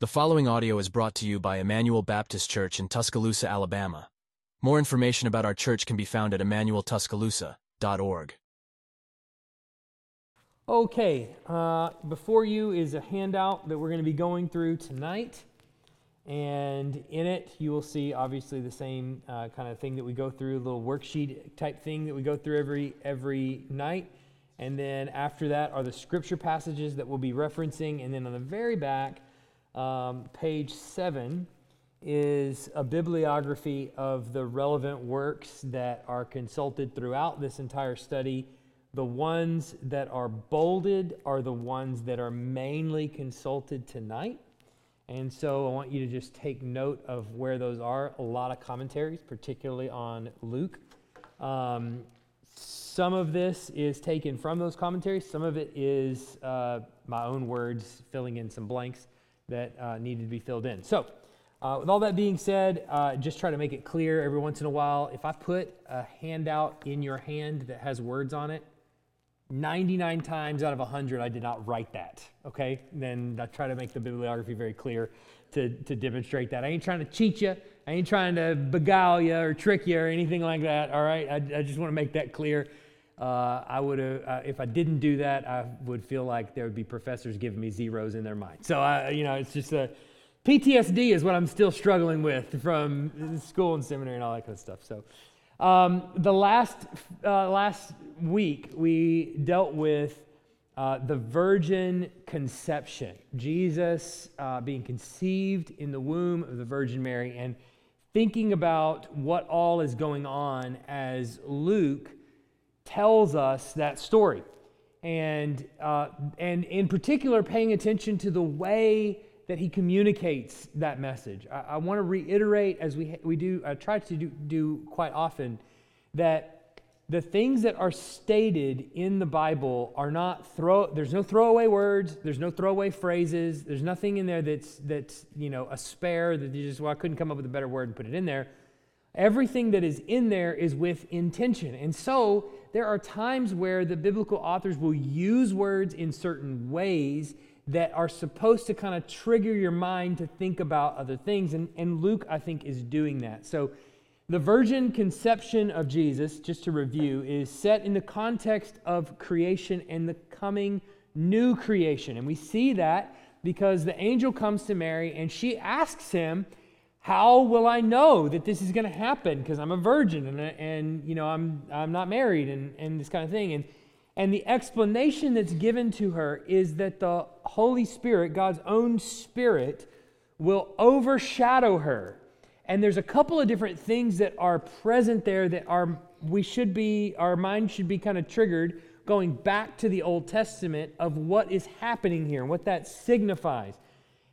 The following audio is brought to you by Emmanuel Baptist Church in Tuscaloosa, Alabama. More information about our church can be found at emmanueltuscaloosa.org. Okay, uh, before you is a handout that we're going to be going through tonight. And in it, you will see obviously the same uh, kind of thing that we go through, a little worksheet type thing that we go through every, every night. And then after that are the scripture passages that we'll be referencing. And then on the very back, um, page seven is a bibliography of the relevant works that are consulted throughout this entire study. The ones that are bolded are the ones that are mainly consulted tonight. And so I want you to just take note of where those are. A lot of commentaries, particularly on Luke. Um, some of this is taken from those commentaries, some of it is uh, my own words filling in some blanks that uh, needed to be filled in. So, uh, with all that being said, uh, just try to make it clear every once in a while. If I put a handout in your hand that has words on it, 99 times out of 100, I did not write that. Okay? Then I try to make the bibliography very clear to, to demonstrate that. I ain't trying to cheat you. I ain't trying to beguile you or trick you or anything like that. All right? I, I just want to make that clear. Uh, I would have, uh, if I didn't do that, I would feel like there would be professors giving me zeros in their mind. So I, you know, it's just a PTSD is what I'm still struggling with from school and seminary and all that kind of stuff. So um, the last uh, last week we dealt with uh, the virgin conception, Jesus uh, being conceived in the womb of the Virgin Mary, and thinking about what all is going on as Luke tells us that story. And, uh, and in particular, paying attention to the way that he communicates that message. I, I want to reiterate, as we, we do, I try to do, do quite often, that the things that are stated in the Bible are not throw there's no throwaway words, there's no throwaway phrases, there's nothing in there that's that's you know a spare that you just well I couldn't come up with a better word and put it in there. Everything that is in there is with intention. And so there are times where the biblical authors will use words in certain ways that are supposed to kind of trigger your mind to think about other things. And, and Luke, I think, is doing that. So the virgin conception of Jesus, just to review, is set in the context of creation and the coming new creation. And we see that because the angel comes to Mary and she asks him, how will I know that this is going to happen? Because I'm a virgin and, and you know I'm I'm not married and, and this kind of thing. And and the explanation that's given to her is that the Holy Spirit, God's own Spirit, will overshadow her. And there's a couple of different things that are present there that are we should be our mind should be kind of triggered going back to the Old Testament of what is happening here and what that signifies.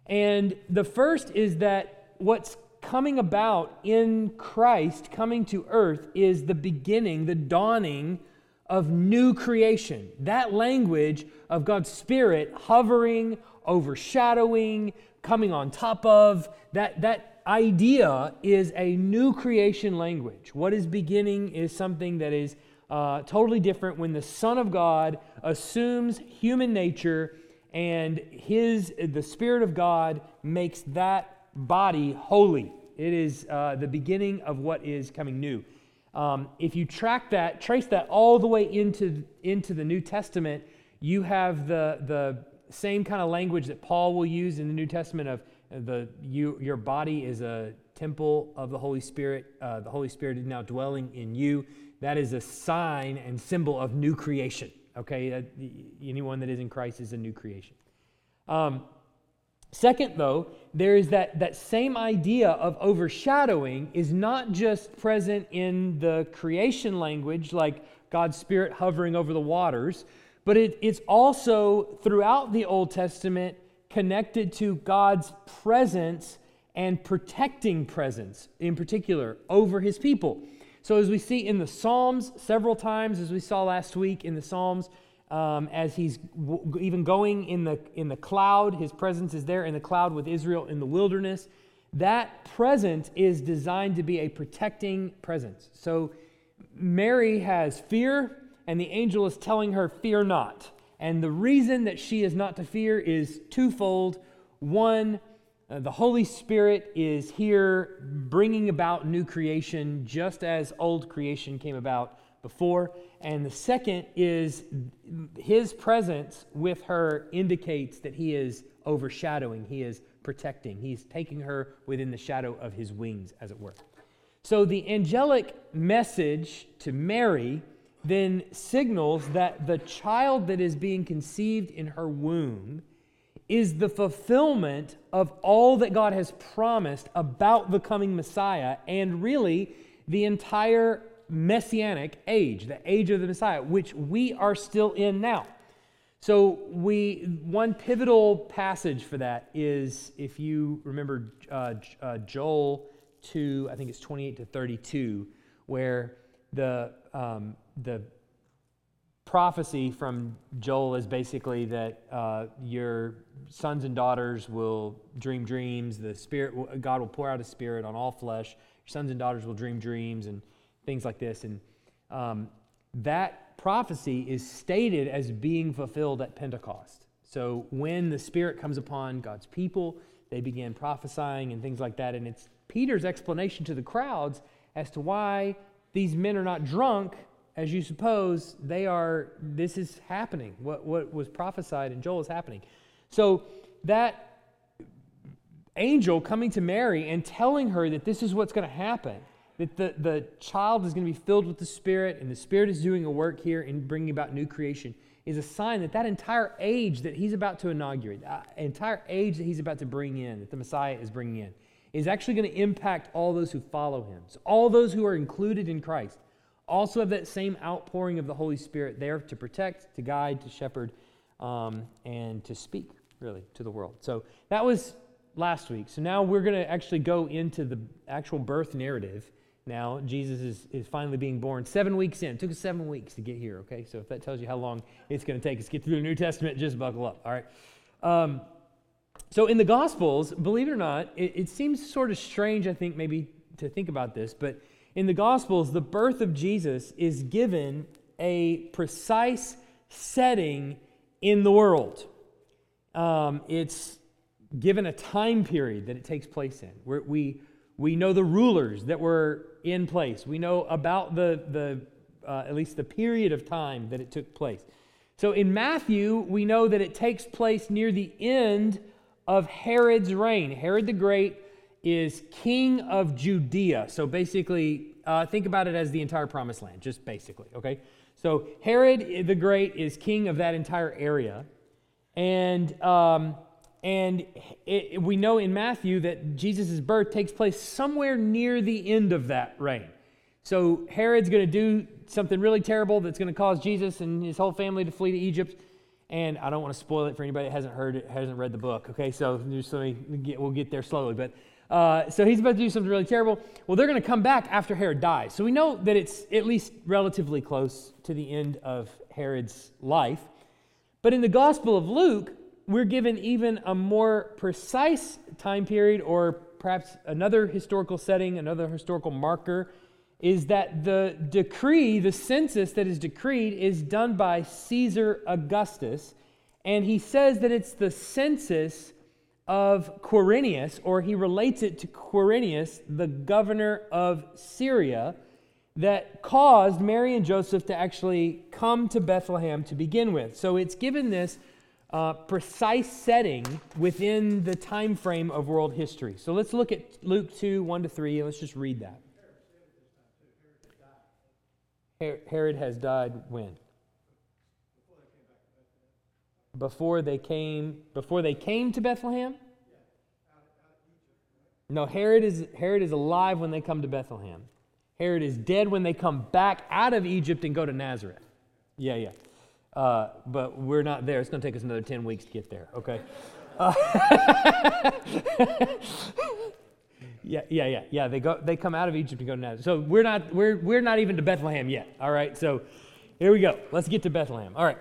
And the first is that what's coming about in Christ coming to earth is the beginning, the dawning of new creation. That language of God's Spirit hovering, overshadowing, coming on top of, that, that idea is a new creation language. What is beginning is something that is uh, totally different when the Son of God assumes human nature and his the Spirit of God makes that body holy. It is uh, the beginning of what is coming new. Um, if you track that, trace that all the way into, into the New Testament, you have the, the same kind of language that Paul will use in the New Testament of uh, the, you, your body is a temple of the Holy Spirit. Uh, the Holy Spirit is now dwelling in you. That is a sign and symbol of new creation. Okay, uh, anyone that is in Christ is a new creation. Um, Second, though, there is that, that same idea of overshadowing is not just present in the creation language, like God's Spirit hovering over the waters, but it, it's also throughout the Old Testament connected to God's presence and protecting presence, in particular, over his people. So, as we see in the Psalms several times, as we saw last week in the Psalms, um, as he's w- even going in the, in the cloud. His presence is there in the cloud with Israel in the wilderness. That presence is designed to be a protecting presence. So Mary has fear, and the angel is telling her, Fear not. And the reason that she is not to fear is twofold. One, Uh, the Holy Spirit is here bringing about new creation just as old creation came about before. And the second is his presence with her indicates that he is overshadowing, he is protecting, he's taking her within the shadow of his wings, as it were. So the angelic message to Mary then signals that the child that is being conceived in her womb is the fulfillment of all that God has promised about the coming Messiah and really the entire messianic age, the age of the Messiah, which we are still in now. So we one pivotal passage for that is if you remember uh, uh, Joel 2, I think it's 28 to 32, where the um, the prophecy from Joel is basically that uh, your sons and daughters will dream dreams. The Spirit, God will pour out a Spirit on all flesh. Your sons and daughters will dream dreams and things like this. And um, that prophecy is stated as being fulfilled at Pentecost. So when the Spirit comes upon God's people, they begin prophesying and things like that. And it's Peter's explanation to the crowds as to why these men are not drunk as you suppose, they are, this is happening. What, what was prophesied in Joel is happening. So that angel coming to Mary and telling her that this is what's going to happen, that the, the child is going to be filled with the Spirit, and the Spirit is doing a work here in bringing about new creation, is a sign that that entire age that he's about to inaugurate, that entire age that he's about to bring in, that the Messiah is bringing in, is actually going to impact all those who follow him. So all those who are included in Christ also have that same outpouring of the Holy Spirit there to protect, to guide, to shepherd, um, and to speak, really, to the world. So that was last week. So now we're going to actually go into the actual birth narrative. Now, Jesus is, is finally being born seven weeks in. It took us seven weeks to get here, okay? So if that tells you how long it's going to take us to get through the New Testament, just buckle up, all right? Um, so in the Gospels, believe it or not, it, it seems sort of strange, I think, maybe to think about this, but in the Gospels, the birth of Jesus is given a precise setting in the world. Um, it's given a time period that it takes place in. Where we, we know the rulers that were in place, we know about the, the uh, at least the period of time that it took place. So in Matthew, we know that it takes place near the end of Herod's reign. Herod the Great is king of Judea. So basically, uh, think about it as the entire promised land, just basically, okay? So Herod the Great is king of that entire area. And, um, and it, we know in Matthew that Jesus' birth takes place somewhere near the end of that reign. So Herod's going to do something really terrible that's going to cause Jesus and his whole family to flee to Egypt. And I don't want to spoil it for anybody that hasn't heard it, hasn't read the book. Okay, so just let me get, we'll get there slowly. But uh, so he's about to do something really terrible. Well, they're going to come back after Herod dies. So we know that it's at least relatively close to the end of Herod's life. But in the Gospel of Luke, we're given even a more precise time period, or perhaps another historical setting, another historical marker, is that the decree, the census that is decreed, is done by Caesar Augustus. And he says that it's the census of Quirinius, or he relates it to Quirinius, the governor of Syria, that caused Mary and Joseph to actually come to Bethlehem to begin with. So it's given this uh, precise setting within the time frame of world history. So let's look at Luke 2 1 to 3, and let's just read that. Herod has died when? before they came before they came to Bethlehem? No, Herod is Herod is alive when they come to Bethlehem. Herod is dead when they come back out of Egypt and go to Nazareth. Yeah, yeah. Uh, but we're not there. It's going to take us another 10 weeks to get there, okay? Uh, yeah, yeah, yeah, yeah. They go, they come out of Egypt and go to Nazareth. So we're not, we're, we're not even to Bethlehem yet. All right. So here we go. Let's get to Bethlehem. All right.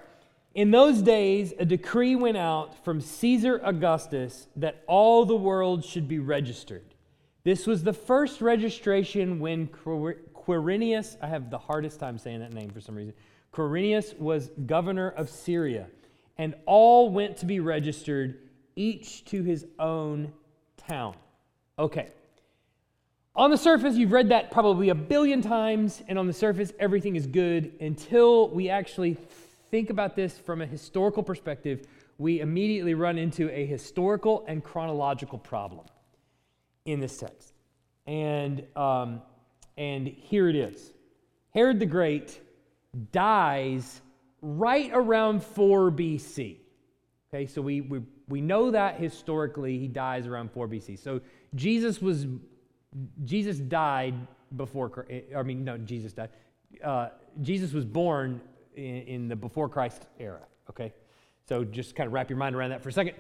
In those days, a decree went out from Caesar Augustus that all the world should be registered. This was the first registration when Quirinius, I have the hardest time saying that name for some reason, Quirinius was governor of Syria, and all went to be registered, each to his own town. Okay. On the surface, you've read that probably a billion times, and on the surface, everything is good until we actually think about this from a historical perspective. We immediately run into a historical and chronological problem in this text. And, um, and here it is Herod the Great dies right around 4 BC. Okay, so we, we, we know that historically he dies around 4 BC. So Jesus was Jesus died before I mean no Jesus died. Uh, Jesus was born in, in, the before Christ era. Okay, so just kind of wrap your mind around that for a second.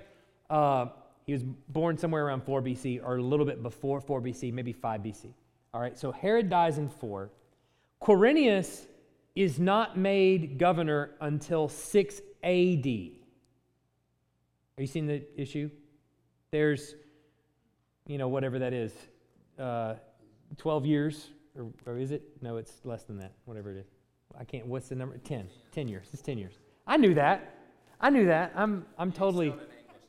Uh, he was born somewhere around 4 BC or a little bit before 4 BC, maybe 5 BC. All right, so Herod dies in 4. Quirinius is not made governor until 6 AD. Are you seeing the issue? There's, you know, whatever that is, uh, 12 years, or, or, is it? No, it's less than that, whatever it is. I can't, what's the number? 10. 10 years. It's 10 years. I knew that. I knew that. I'm, I'm totally,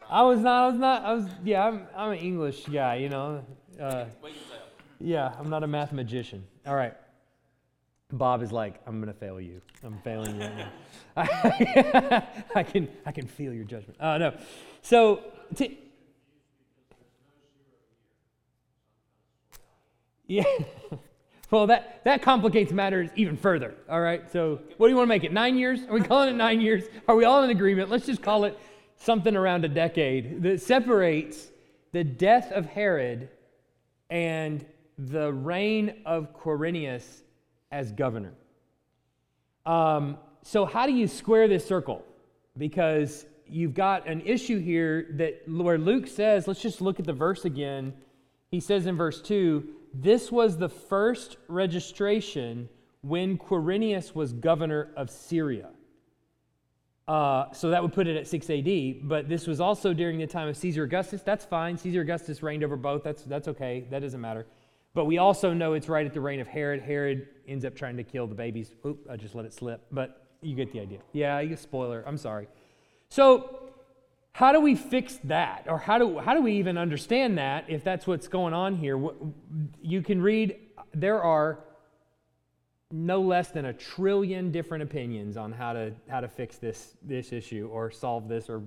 I was not, I was not, I was, yeah, I'm, I'm an English guy, you know. Uh, yeah, I'm not a math magician. All right. Bob is like, I'm going to fail you. I'm failing you right now. I can, I can feel your judgment. Uh, no. So, t- yeah. well, that, that complicates matters even further. All right. So, what do you want to make it? Nine years? Are we calling it nine years? Are we all in agreement? Let's just call it something around a decade that separates the death of Herod and the reign of Quirinius as governor. Um, so, how do you square this circle? Because you've got an issue here that where Luke says, let's just look at the verse again. He says in verse 2 this was the first registration when Quirinius was governor of Syria. Uh, so that would put it at 6 AD, but this was also during the time of Caesar Augustus. That's fine. Caesar Augustus reigned over both. That's, that's okay. That doesn't matter. But we also know it's right at the reign of Herod. Herod ends up trying to kill the babies. Oop, I just let it slip. But you get the idea. Yeah, you spoiler. I'm sorry. So, how do we fix that? Or how do, how do we even understand that if that's what's going on here? You can read, there are no less than a trillion different opinions on how to, how to fix this, this issue or solve this or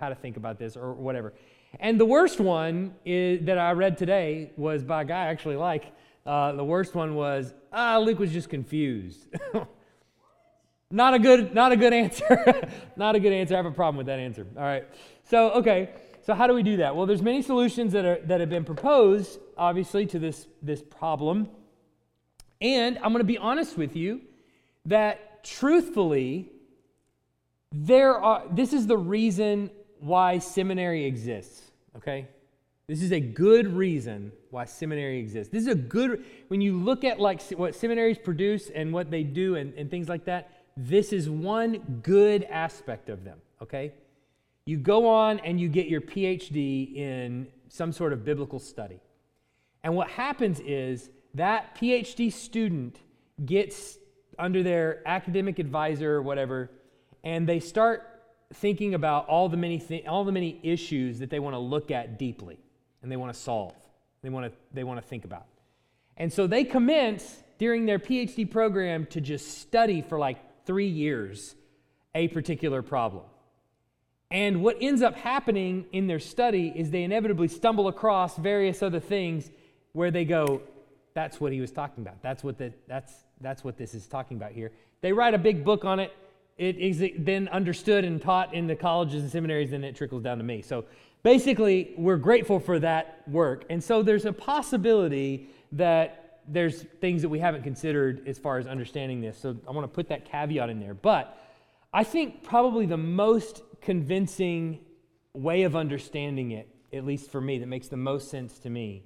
how to think about this or whatever. And the worst one is, that I read today was by a guy I actually like. Uh, the worst one was, ah, Luke was just confused. not a good, not a good answer. not a good answer. I have a problem with that answer. All right. So, okay. So how do we do that? Well, there's many solutions that are that have been proposed, obviously, to this this problem. And I'm going to be honest with you that truthfully, there are. This is the reason why seminary exists okay? This is a good reason why seminary exists. This is a good, when you look at like what seminaries produce and what they do and, and things like that, this is one good aspect of them, okay? You go on and you get your PhD in some sort of biblical study. And what happens is that PhD student gets under their academic advisor or whatever, and they start thinking about all the many thi- all the many issues that they want to look at deeply and they want to solve. They want to they want to think about. And so they commence during their PhD program to just study for like 3 years a particular problem. And what ends up happening in their study is they inevitably stumble across various other things where they go, that's what he was talking about. That's what, the, that's, that's what this is talking about here. They write a big book on it it is then understood and taught in the colleges and seminaries, and it trickles down to me. So basically, we're grateful for that work. And so there's a possibility that there's things that we haven't considered as far as understanding this. So I want to put that caveat in there. But I think probably the most convincing way of understanding it, at least for me, that makes the most sense to me,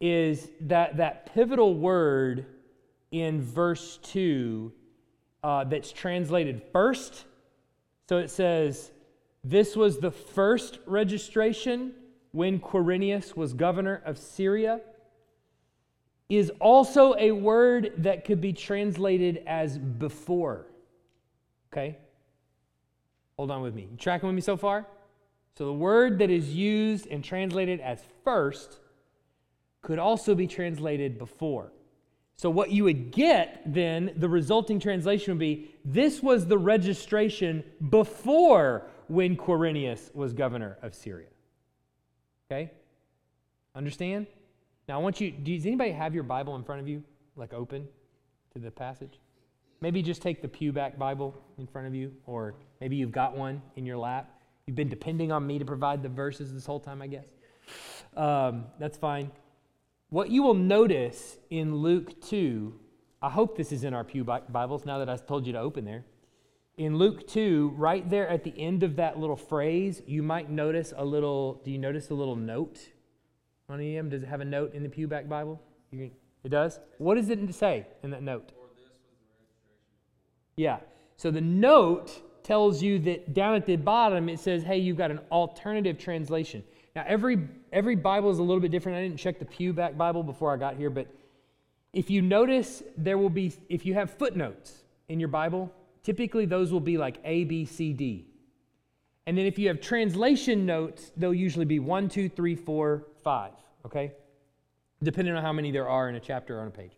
is that that pivotal word in verse 2 uh, that's translated first. So it says, This was the first registration when Quirinius was governor of Syria, is also a word that could be translated as before. Okay? Hold on with me. You tracking with me so far? So the word that is used and translated as first could also be translated before. So, what you would get then, the resulting translation would be this was the registration before when Quirinius was governor of Syria. Okay? Understand? Now, I want you, does anybody have your Bible in front of you, like open to the passage? Maybe just take the pewback Bible in front of you, or maybe you've got one in your lap. You've been depending on me to provide the verses this whole time, I guess. Um, that's fine. What you will notice in Luke 2, I hope this is in our Pew Bibles now that I told you to open there. In Luke 2, right there at the end of that little phrase, you might notice a little, do you notice a little note on EM? Does it have a note in the Pewback Bible? Can, it does? What does it say in that note? Yeah. So the note tells you that down at the bottom it says, hey, you've got an alternative translation. Now, every, every Bible is a little bit different. I didn't check the Pewback Bible before I got here, but if you notice, there will be, if you have footnotes in your Bible, typically those will be like A, B, C, D. And then if you have translation notes, they'll usually be one, two, three, four, five, okay? Depending on how many there are in a chapter or on a page.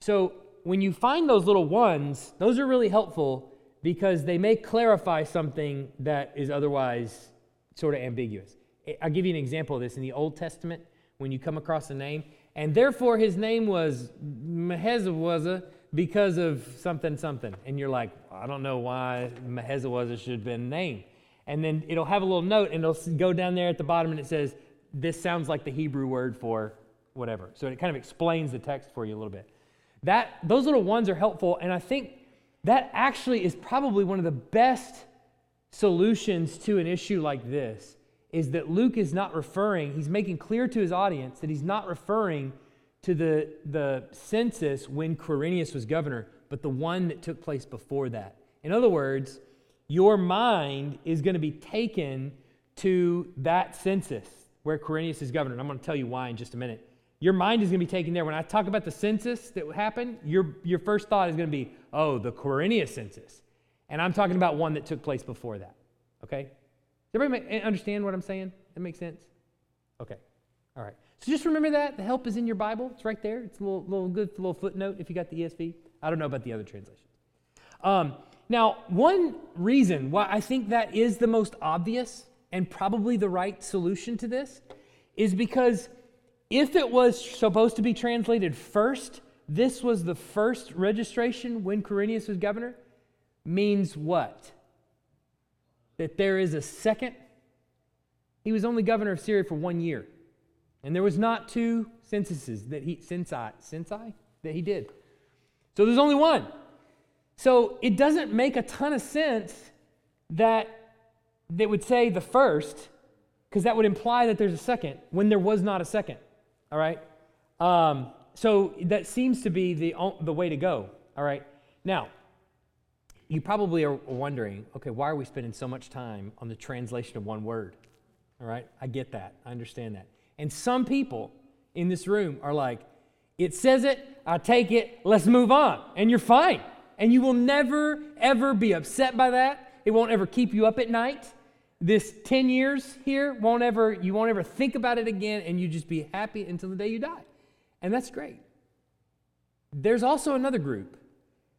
So when you find those little ones, those are really helpful because they may clarify something that is otherwise sort of ambiguous. I'll give you an example of this in the Old Testament when you come across a name. And therefore, his name was Mahezawazah because of something, something. And you're like, I don't know why Mahezawazah should have been named. And then it'll have a little note and it'll go down there at the bottom and it says, This sounds like the Hebrew word for whatever. So it kind of explains the text for you a little bit. That, those little ones are helpful. And I think that actually is probably one of the best solutions to an issue like this is that Luke is not referring, he's making clear to his audience that he's not referring to the, the census when Quirinius was governor, but the one that took place before that. In other words, your mind is going to be taken to that census where Quirinius is governor. And I'm going to tell you why in just a minute. Your mind is going to be taken there. When I talk about the census that happened, your, your first thought is going to be, oh, the Quirinius census. And I'm talking about one that took place before that. Okay? Does everybody eh, understand what I'm saying? That makes sense? Okay. All right. So just remember that. The help is in your Bible. It's right there. It's a little, little good little footnote if you got the ESV. I don't know about the other translations. Um, now, one reason why I think that is the most obvious and probably the right solution to this is because if it was supposed to be translated first, this was the first registration when Quirinius was governor, means what? That there is a second. He was only governor of Syria for one year. And there was not two censuses that he censi, censi that he did. So there's only one. So it doesn't make a ton of sense that they would say the first, because that would imply that there's a second when there was not a second. All right? Um, so that seems to be the, the way to go. All right? Now, you probably are wondering, okay, why are we spending so much time on the translation of one word? All right, I get that. I understand that. And some people in this room are like, it says it, I take it, let's move on. And you're fine. And you will never, ever be upset by that. It won't ever keep you up at night. This 10 years here won't ever, you won't ever think about it again, and you just be happy until the day you die. And that's great. There's also another group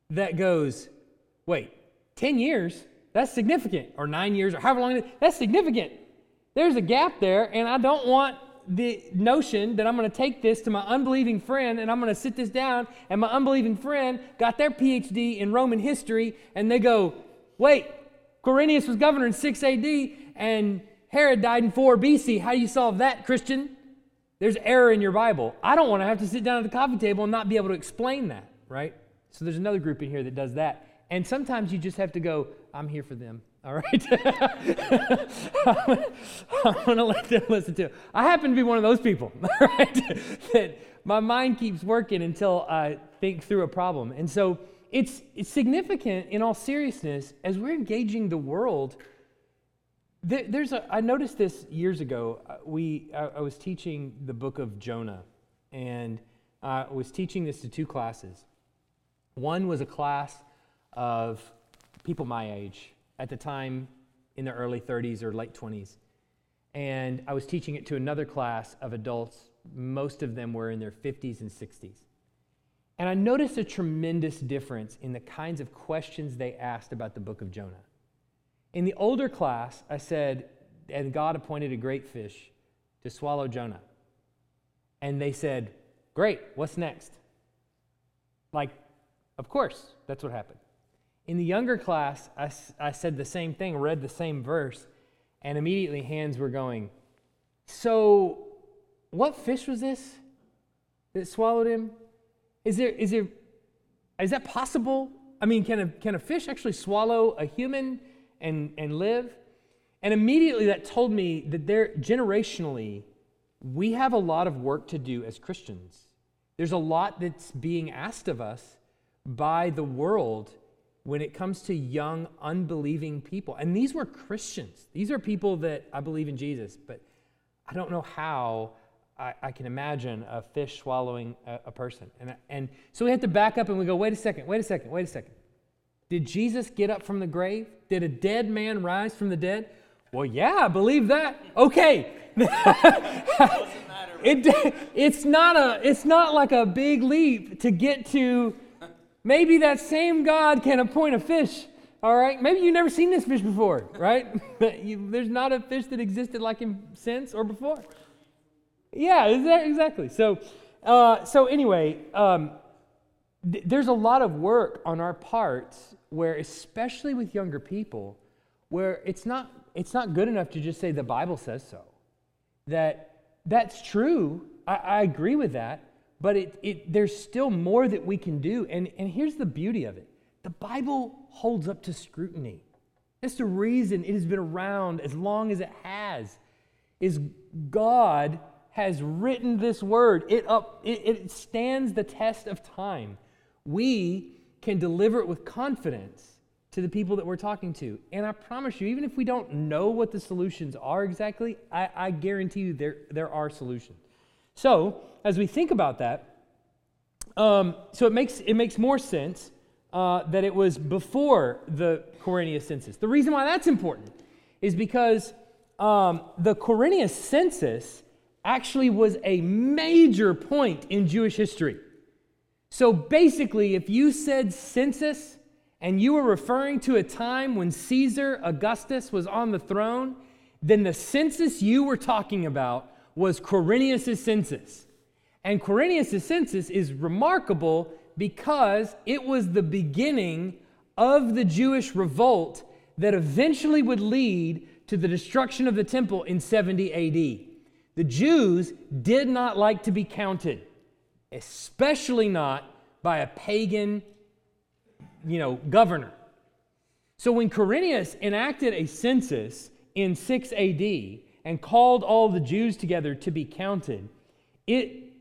that goes, Wait, 10 years? That's significant. Or nine years, or however long it is. That's significant. There's a gap there, and I don't want the notion that I'm going to take this to my unbelieving friend and I'm going to sit this down, and my unbelieving friend got their PhD in Roman history, and they go, wait, Quirinius was governor in 6 AD, and Herod died in 4 BC. How do you solve that, Christian? There's error in your Bible. I don't want to have to sit down at the coffee table and not be able to explain that, right? So there's another group in here that does that. And sometimes you just have to go, I'm here for them. All right? I'm going to let them listen to. I happen to be one of those people, right? that my mind keeps working until I think through a problem. And so it's, it's significant in all seriousness as we're engaging the world. There, there's a, I noticed this years ago. Uh, we, I, I was teaching the book of Jonah, and I was teaching this to two classes. One was a class of people my age at the time in their early 30s or late 20s. and I was teaching it to another class of adults. Most of them were in their 50s and 60s. And I noticed a tremendous difference in the kinds of questions they asked about the book of Jonah. In the older class, I said, and God appointed a great fish to swallow Jonah. And they said, Great, what's next? Like, of course, that's what happened. In the younger class, I, I said the same thing, read the same verse, and immediately hands were going, So, what fish was this that swallowed him? Is there, is there, is that possible? I mean, can a, can a fish actually swallow a human and, and live? And immediately that told me that there, generationally, we have a lot of work to do as Christians. There's a lot that's being asked of us by the world when it comes to young, unbelieving people. And these were Christians. These are people that I believe in Jesus, but I don't know how I, I can imagine a fish swallowing a, a person. And, and so we have to back up and we go, wait a second, wait a second, wait a second. Did Jesus get up from the grave? Did a dead man rise from the dead? Well, yeah, I believe that. Okay. it, it's, not a, it's not like a big leap to get to maybe that same God can appoint a fish. All right, maybe you've never seen this fish before, right? you, there's not a fish that existed like him since or before. Yeah, exactly. So, uh, so anyway, um, th- there's a lot of work on our parts where, especially with younger people, where it's not it's not good enough to just say the Bible says so. That that's true. I, I agree with that, but it, it there's still more that we can do. And and here's the beauty of it: the Bible holds up to scrutiny. That's the reason it has been around as long as it has. Is God has written this word. It, up, it, it stands the test of time. We can deliver it with confidence to the people that we're talking to. And I promise you, even if we don't know what the solutions are exactly, I, I guarantee you there, there are solutions. So, as we think about that, um, so it makes, it makes more sense uh, that it was before the Quirinius census. The reason why that's important is because um, the Quirinius census actually was a major point in Jewish history. So basically, if you said census and you were referring to a time when Caesar Augustus was on the throne, then the census you were talking about was Quirinius' census. And Quirinius' census is remarkable because it was the beginning of the Jewish revolt that eventually would lead to the destruction of the temple in 70 AD. The Jews did not like to be counted, especially not by a pagan, you know, governor. So when Quirinius enacted a census in 6 AD and called all the Jews together to be counted, it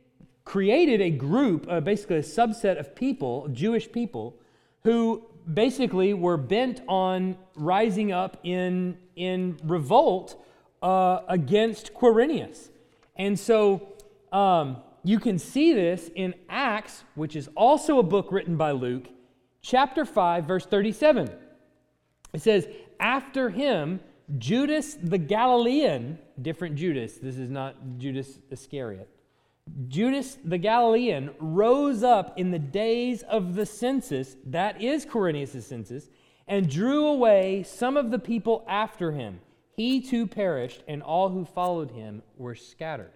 created a group, uh, basically a subset of people, Jewish people, who basically were bent on rising up in, in revolt uh, against Quirinius. And so um, you can see this in Acts, which is also a book written by Luke, chapter 5, verse 37. It says, After him, Judas the Galilean, different Judas, this is not Judas Iscariot. Judas the Galilean rose up in the days of the census, that is Quirinius' census, and drew away some of the people after him he too perished, and all who followed him were scattered.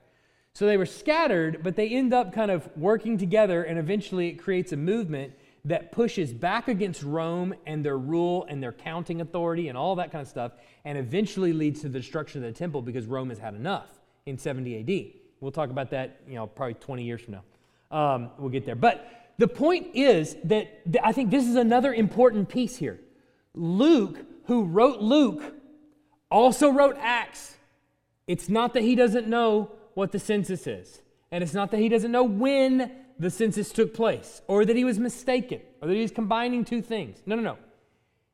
So they were scattered, but they end up kind of working together, and eventually it creates a movement that pushes back against Rome and their rule and their counting authority and all that kind of stuff, and eventually leads to the destruction of the temple because Rome has had enough in 70 AD. We'll talk about that, you know, probably 20 years from now. Um, we'll get there. But the point is that I think this is another important piece here. Luke, who wrote Luke, also wrote Acts. It's not that he doesn't know what the census is, and it's not that he doesn't know when the census took place, or that he was mistaken, or that he was combining two things. No, no, no.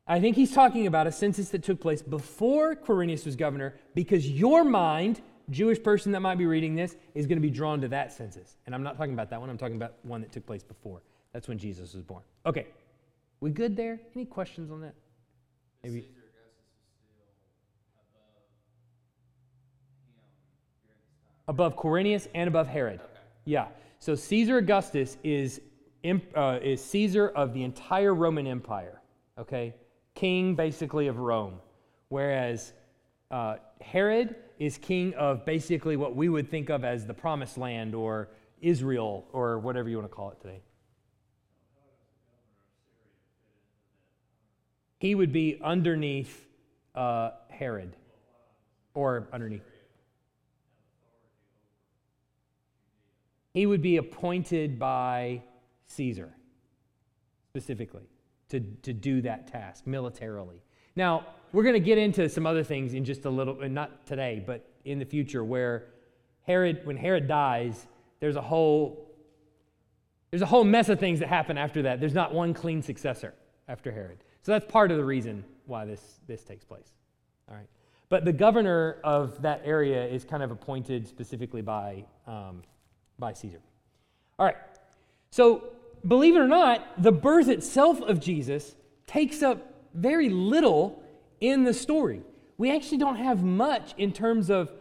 I think he's talking about a census that took place before Quirinius was governor, because your mind, Jewish person that might be reading this, is going to be drawn to that census. And I'm not talking about that one, I'm talking about one that took place before. That's when Jesus was born. Okay. We good there? Any questions on that? Maybe. above Quirinius and above Herod. Yeah. So Caesar Augustus is, uh, is Caesar of the entire Roman Empire, okay? King basically of Rome. Whereas uh, Herod is king of basically what we would think of as the promised land or Israel or whatever you want to call it today. He would be underneath uh, Herod or underneath. He would be appointed by Caesar specifically to, to do that task militarily. Now, we're going to get into some other things in just a little, and not today, but in the future, where Herod, when Herod dies, there's a whole there's a whole mess of things that happen after that. There's not one clean successor after Herod. So that's part of the reason why this, this takes place. All right. But the governor of that area is kind of appointed specifically by, um, by Caesar. All right. So, believe it or not, the birth itself of Jesus takes up very little in the story. We actually don't have much in terms of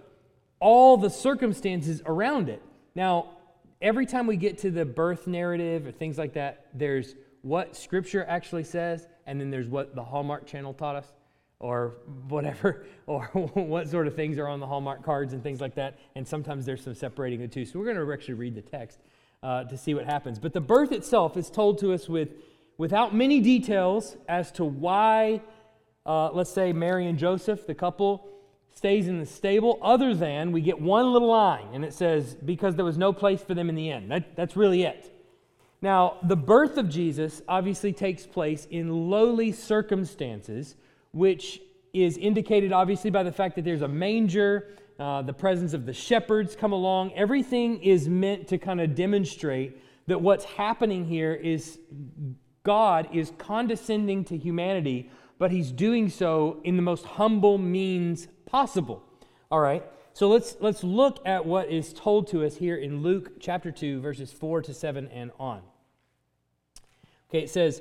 all the circumstances around it. Now, every time we get to the birth narrative or things like that, there's what Scripture actually says, and then there's what the Hallmark Channel taught us, or whatever, or what sort of things are on the Hallmark cards and things like that. And sometimes there's some separating the two. So we're going to actually read the text uh, to see what happens. But the birth itself is told to us with, without many details as to why, uh, let's say, Mary and Joseph, the couple, stays in the stable, other than we get one little line, and it says, because there was no place for them in the inn. That, that's really it. Now, the birth of Jesus obviously takes place in lowly circumstances, which is indicated obviously by the fact that there's a manger, uh, the presence of the shepherds come along. Everything is meant to kind of demonstrate that what's happening here is God is condescending to humanity, but he's doing so in the most humble means possible. All right. So let's let's look at what is told to us here in Luke chapter 2 verses 4 to 7 and on. Okay, it says,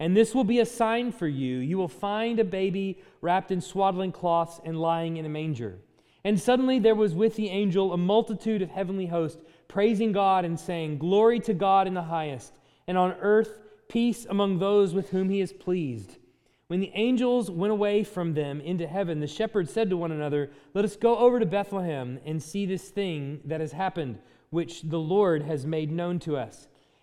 And this will be a sign for you. You will find a baby wrapped in swaddling cloths and lying in a manger. And suddenly there was with the angel a multitude of heavenly hosts, praising God and saying, Glory to God in the highest, and on earth peace among those with whom he is pleased. When the angels went away from them into heaven, the shepherds said to one another, Let us go over to Bethlehem and see this thing that has happened which the Lord has made known to us.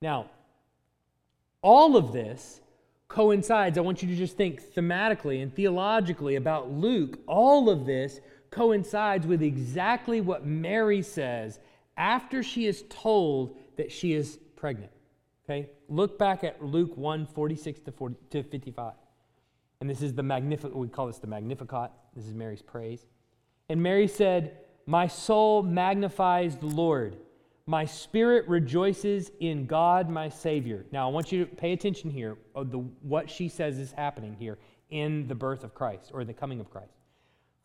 Now, all of this coincides. I want you to just think thematically and theologically about Luke. All of this coincides with exactly what Mary says after she is told that she is pregnant. Okay? Look back at Luke 1 46 to, 40, to 55. And this is the Magnificat, we call this the Magnificat. This is Mary's praise. And Mary said, my soul magnifies the Lord. My spirit rejoices in God, my Savior. Now, I want you to pay attention here the, what she says is happening here in the birth of Christ or the coming of Christ.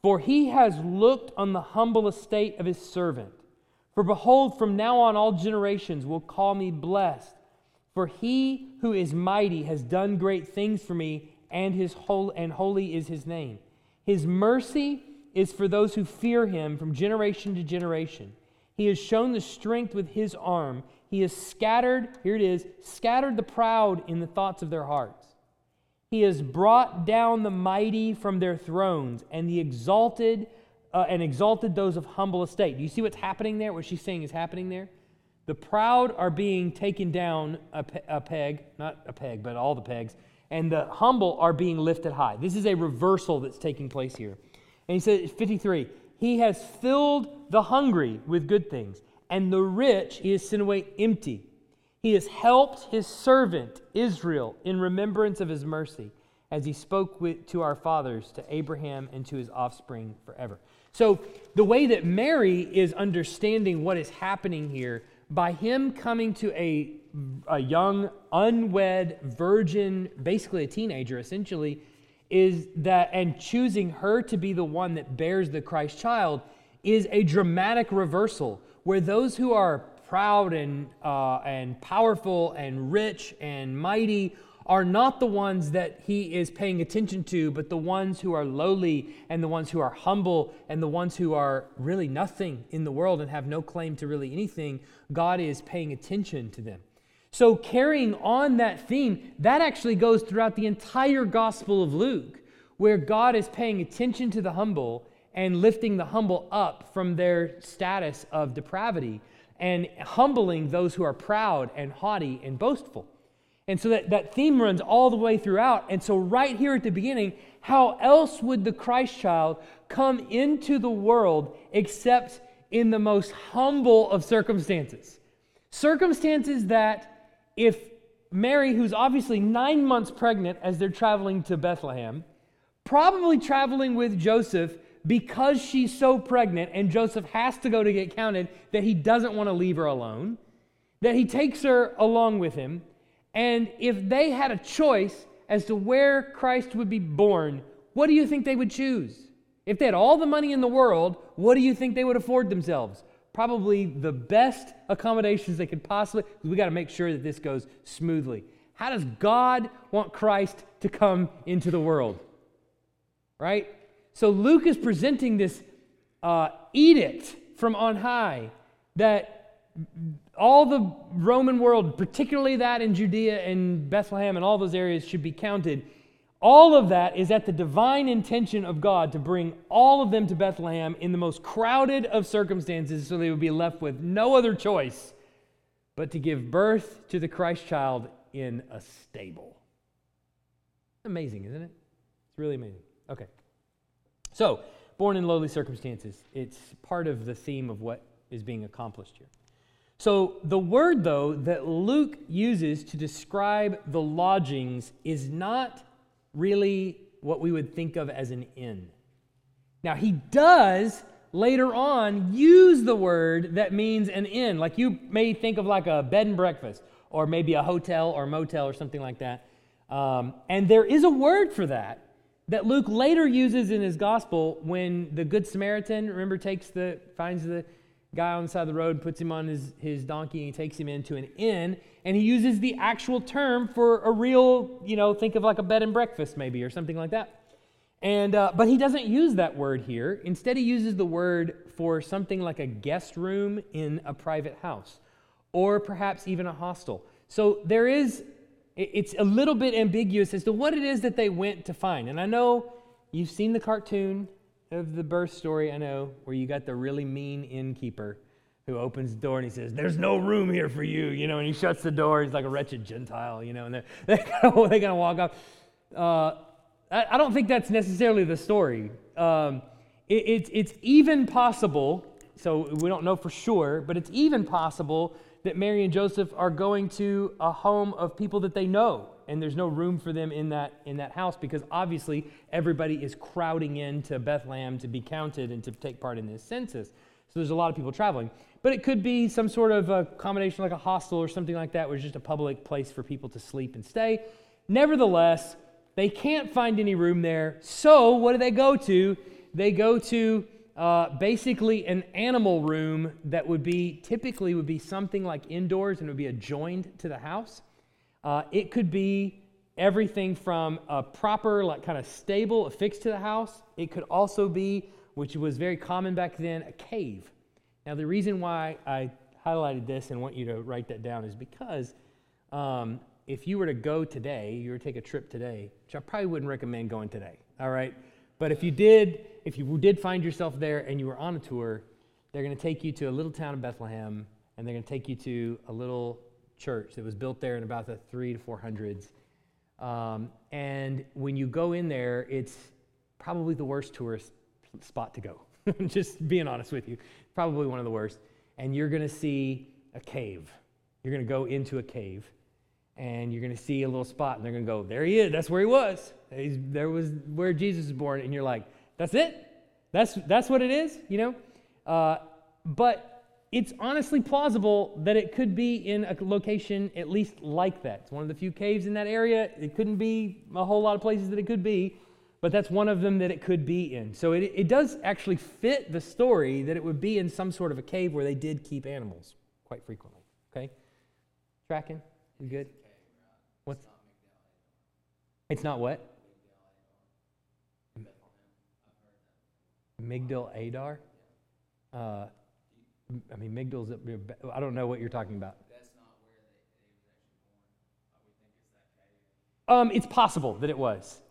For he has looked on the humble estate of his servant. For behold, from now on all generations will call me blessed. For he who is mighty has done great things for me, and his whole and holy is his name. His mercy is for those who fear him from generation to generation. He has shown the strength with his arm. He has scattered, here it is, scattered the proud in the thoughts of their hearts. He has brought down the mighty from their thrones and the exalted uh, and exalted those of humble estate. Do you see what's happening there? What she's saying is happening there? The proud are being taken down a, pe- a peg, not a peg, but all the pegs, and the humble are being lifted high. This is a reversal that's taking place here. And he says, 53, He has filled the hungry with good things, and the rich he has sent away empty. He has helped his servant Israel in remembrance of his mercy, as he spoke with, to our fathers, to Abraham, and to his offspring forever. So, the way that Mary is understanding what is happening here, by him coming to a, a young, unwed, virgin, basically a teenager essentially, is that, and choosing her to be the one that bears the Christ child, is a dramatic reversal where those who are proud and, uh, and powerful and rich and mighty are not the ones that he is paying attention to, but the ones who are lowly and the ones who are humble and the ones who are really nothing in the world and have no claim to really anything. God is paying attention to them. So, carrying on that theme, that actually goes throughout the entire Gospel of Luke, where God is paying attention to the humble and lifting the humble up from their status of depravity and humbling those who are proud and haughty and boastful. And so that, that theme runs all the way throughout. And so, right here at the beginning, how else would the Christ child come into the world except in the most humble of circumstances? Circumstances that, if Mary, who's obviously nine months pregnant as they're traveling to Bethlehem, probably traveling with Joseph because she's so pregnant and Joseph has to go to get counted, that he doesn't want to leave her alone, that he takes her along with him and if they had a choice as to where Christ would be born, what do you think they would choose? If they had all the money in the world, what do you think they would afford themselves? Probably the best accommodations they could possibly. We got to make sure that this goes smoothly. How does God want Christ to come into the world? Right? So Luke is presenting this uh, edict from on high that all the Roman world, particularly that in Judea and Bethlehem and all those areas, should be counted. All of that is at the divine intention of God to bring all of them to Bethlehem in the most crowded of circumstances so they would be left with no other choice but to give birth to the Christ child in a stable. Amazing, isn't it? It's really amazing. Okay. So, born in lowly circumstances, it's part of the theme of what is being accomplished here. So, the word, though, that Luke uses to describe the lodgings is not really what we would think of as an inn. Now, he does later on use the word that means an inn. Like you may think of like a bed and breakfast, or maybe a hotel or motel or something like that. Um, and there is a word for that that Luke later uses in his gospel when the Good Samaritan, remember, takes the finds the guy on the side of the road puts him on his, his donkey and he takes him into an inn and he uses the actual term for a real you know think of like a bed and breakfast maybe or something like that. And uh, but he doesn't use that word here. Instead he uses the word for something like a guest room in a private house or perhaps even a hostel. So there is it's a little bit ambiguous as to what it is that they went to find. And i know you've seen the cartoon of the birth story, I know, where you got the really mean innkeeper who opens the door and he says, There's no room here for you, you know, and he shuts the door. He's like a wretched Gentile, you know, and they're, they're going to walk off. Uh, I, I, don't think that's necessarily the story. Um, it, it's, it's even possible, so we don't know for sure, but it's even possible that Mary and Joseph are going to a home of people that they know and there's no room for them in that in that house because obviously everybody is crowding into Bethlehem to be counted and to take part in this census. So there's a lot of people traveling. But it could be some sort of a combination like a hostel or something like that, it's just a public place for people to sleep and stay. Nevertheless, they can't find any room there. So what do they go to? They go to uh, basically an animal room that would be typically would be something like indoors and would be adjoined to the house Uh, it could be everything from a proper, like kind of stable affixed to the house. It could also be, which was very common back then, a cave. Now, the reason why I highlighted this and want you to write that down is because um, if you were to go today, you were to take a trip today, which I probably wouldn't recommend going today, all right? But if you did, if you did find yourself there and you were on a tour, they're going to take you to a little town of Bethlehem and they're going to take you to a little church that was built there in about the three to four hundreds. Um, and when you go in there, it's probably the worst tourist spot to go. Just being honest with you, probably one of the worst. And you're going to see a cave. You're going to go into a cave and you're going to see a little spot and they're going to go, there he is. That's where he was. He's, there was where Jesus was born. And you're like, that's it? That's, that's what it is, you know? Uh, but it's honestly plausible that it could be in a location at least like that. It's one of the few caves in that area. It couldn't be a whole lot of places that it could be, but that's one of them that it could be in. So it, it does actually fit the story that it would be in some sort of a cave where they did keep animals quite frequently. Okay? Tracking? You good? What's it's not what? Migdal Adar? Uh, I mean, Migdal's, I don't know what you're talking about. Um, it's possible that it was.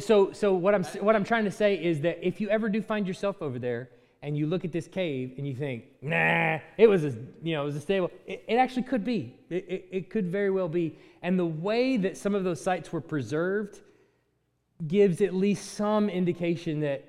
So, so what I'm what I'm trying to say is that if you ever do find yourself over there and you look at this cave and you think, nah, it was a you know it was a stable. It, it actually could be. It, it, it could very well be. And the way that some of those sites were preserved gives at least some indication that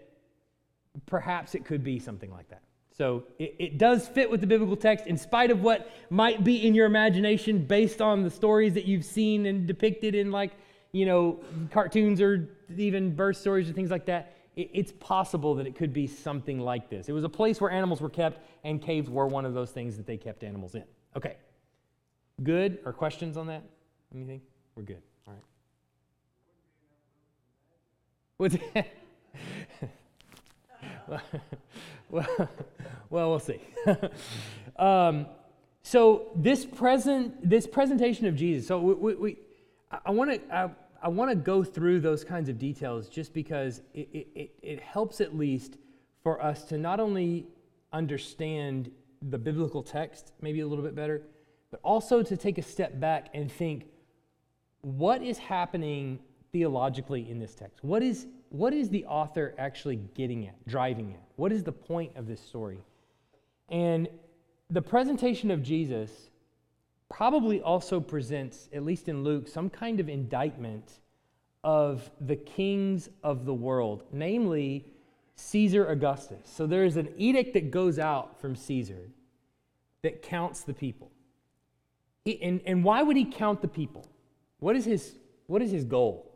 perhaps it could be something like that. So it, it, does fit with the biblical text in spite of what might be in your imagination based on the stories that you've seen and depicted in like, you know, cartoons or even birth stories or things like that. It, it's possible that it could be something like this. It was a place where animals were kept, and caves were one of those things that they kept animals in. Okay. Good? Or questions on that? Anything? We're good. All right. What's uh, well, well, see. um, so this present, this presentation of Jesus. So we, we, we I want to, I, I want to go through those kinds of details just because it, it, it helps at least for us to not only understand the biblical text maybe a little bit better, but also to take a step back and think, what is happening theologically in this text? What is what is the author actually getting at, driving at? What is the point of this story? And the presentation of Jesus probably also presents, at least in Luke, some kind of indictment of the kings of the world, namely Caesar Augustus. So there is an edict that goes out from Caesar that counts the people. He, and, and why would he count the people? What is his, what is his goal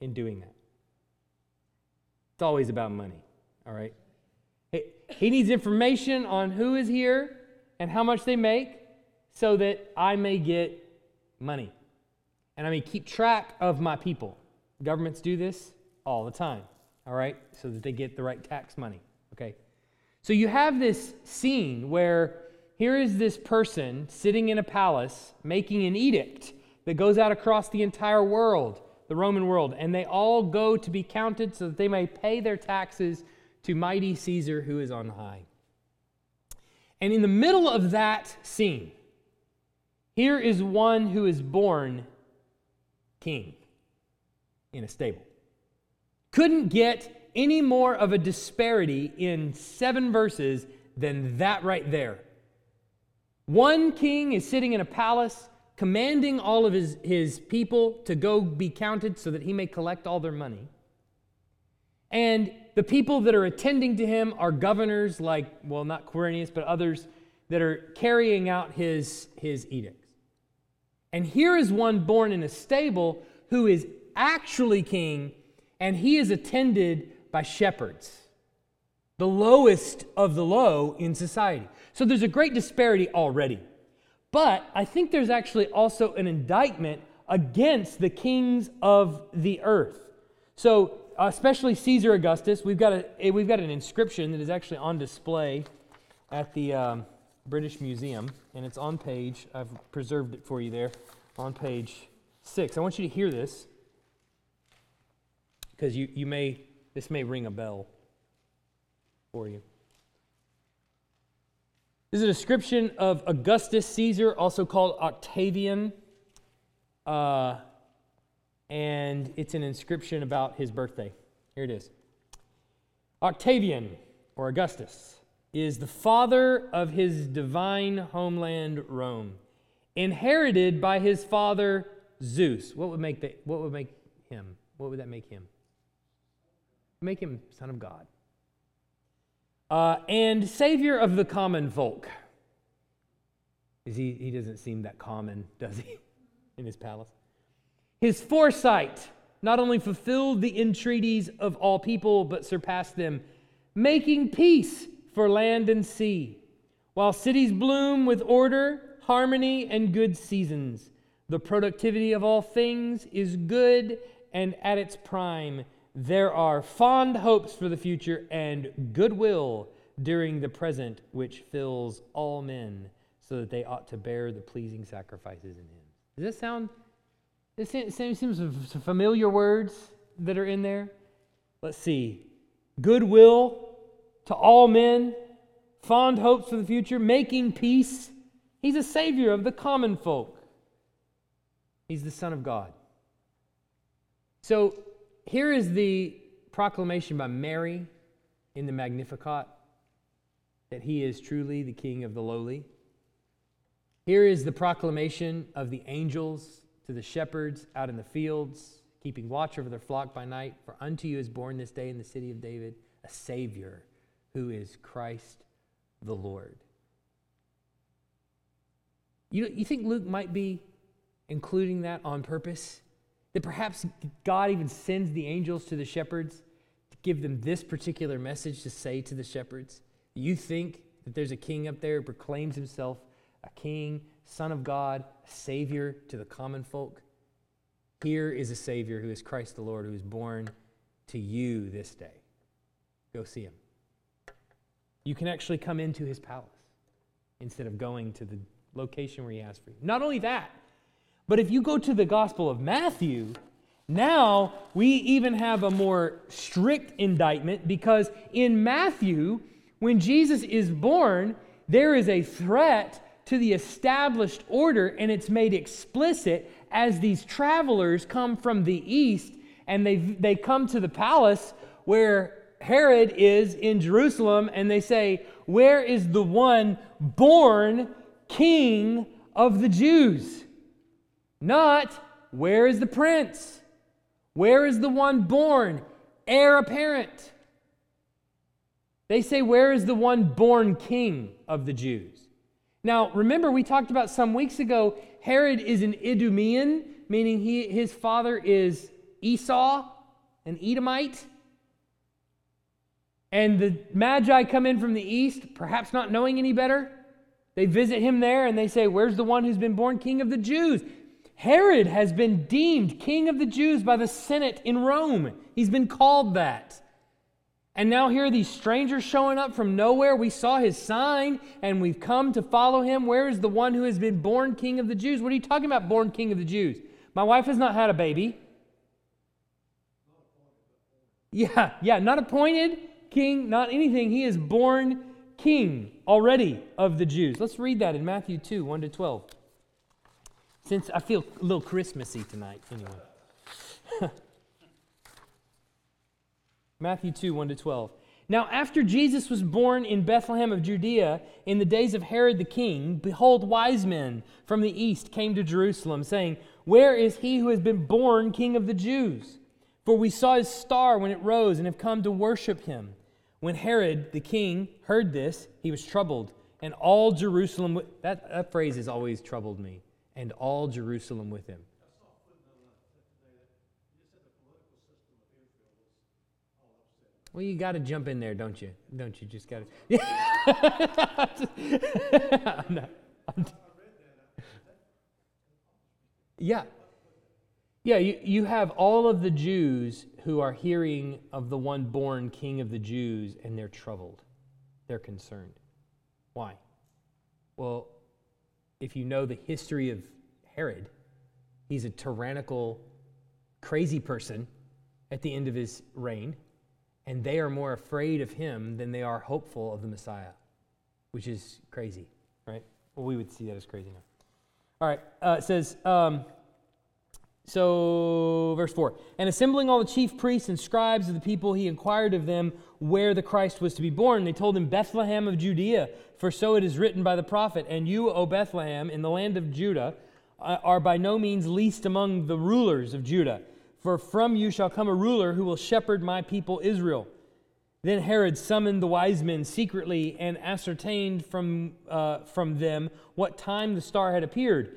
in doing that? It's always about money, all right? He needs information on who is here and how much they make so that I may get money. And I may keep track of my people. Governments do this all the time, all right? So that they get the right tax money, okay? So you have this scene where here is this person sitting in a palace making an edict that goes out across the entire world the Roman world, and they all go to be counted so that they may pay their taxes to mighty Caesar who is on high. And in the middle of that scene, here is one who is born king in a stable. Couldn't get any more of a disparity in seven verses than that right there. One king is sitting in a palace commanding all of his, his people to go be counted so that he may collect all their money. And the people that are attending to him are governors like, well, not Quirinius, but others that are carrying out his, his edicts. And here is one born in a stable who is actually king, and he is attended by shepherds, the lowest of the low in society. So there's a great disparity already. But I think there's actually also an indictment against the kings of the earth. So, especially Caesar Augustus, we've got, a, we've got an inscription that is actually on display at the um, British Museum, and it's on page, I've preserved it for you there, on page 6. I want you to hear this because you, you may, this may ring a bell for you. This is a description of Augustus Caesar, also called Octavian. Uh, and it's an inscription about his birthday. Here it is Octavian, or Augustus, is the father of his divine homeland, Rome, inherited by his father, Zeus. What would make, the, what would make him? What would that make him? Make him son of God uh, and savior of the common folk. Is he, he doesn't seem that common, does he, in his palace? His foresight not only fulfilled the entreaties of all people, but surpassed them, making peace for land and sea, while cities bloom with order, harmony, and good seasons. The productivity of all things is good and at its prime there are fond hopes for the future and goodwill during the present, which fills all men, so that they ought to bear the pleasing sacrifices in Him. Does this sound? This seems familiar words that are in there. Let's see. Goodwill to all men, fond hopes for the future, making peace. He's a savior of the common folk. He's the Son of God. So here is the proclamation by Mary in the Magnificat that he is truly the King of the lowly. Here is the proclamation of the angels to the shepherds out in the fields, keeping watch over their flock by night. For unto you is born this day in the city of David a Savior who is Christ the Lord. You, you think Luke might be including that on purpose? That perhaps God even sends the angels to the shepherds to give them this particular message to say to the shepherds. You think that there's a king up there who proclaims himself a king, son of God, savior to the common folk? Here is a savior who is Christ the Lord, who is born to you this day. Go see him. You can actually come into his palace instead of going to the location where he asked for you. Not only that, but if you go to the Gospel of Matthew, now we even have a more strict indictment because in Matthew, when Jesus is born, there is a threat to the established order, and it's made explicit as these travelers come from the east and they, they come to the palace where Herod is in Jerusalem, and they say, Where is the one born king of the Jews? Not, where is the prince? Where is the one born, heir apparent? They say, Where is the one born king of the Jews? Now, remember, we talked about some weeks ago, Herod is an Idumean, meaning he, his father is Esau, an Edomite. And the Magi come in from the east, perhaps not knowing any better. They visit him there and they say, Where's the one who's been born king of the Jews? Herod has been deemed king of the Jews by the Senate in Rome. He's been called that. And now here are these strangers showing up from nowhere. We saw his sign and we've come to follow him. Where is the one who has been born king of the Jews? What are you talking about, born king of the Jews? My wife has not had a baby. Yeah, yeah, not appointed king, not anything. He is born king already of the Jews. Let's read that in Matthew 2 1 to 12. Since I feel a little Christmassy tonight, anyway. Matthew 2 1 to 12. Now, after Jesus was born in Bethlehem of Judea in the days of Herod the king, behold, wise men from the east came to Jerusalem, saying, Where is he who has been born king of the Jews? For we saw his star when it rose and have come to worship him. When Herod the king heard this, he was troubled, and all Jerusalem. That, that phrase has always troubled me and all Jerusalem with him. Well, you got to jump in there, don't you? Don't you just got to? yeah. Yeah, you, you have all of the Jews who are hearing of the one born king of the Jews, and they're troubled. They're concerned. Why? Well, if you know the history of Herod, He's a tyrannical, crazy person at the end of his reign, and they are more afraid of him than they are hopeful of the Messiah, which is crazy, right? Well, we would see that as crazy now. All right, uh, it says, um, so, verse 4 And assembling all the chief priests and scribes of the people, he inquired of them where the Christ was to be born. They told him, Bethlehem of Judea, for so it is written by the prophet, And you, O Bethlehem, in the land of Judah, uh, are by no means least among the rulers of Judah. For from you shall come a ruler who will shepherd my people Israel. Then Herod summoned the wise men secretly and ascertained from, uh, from them what time the star had appeared.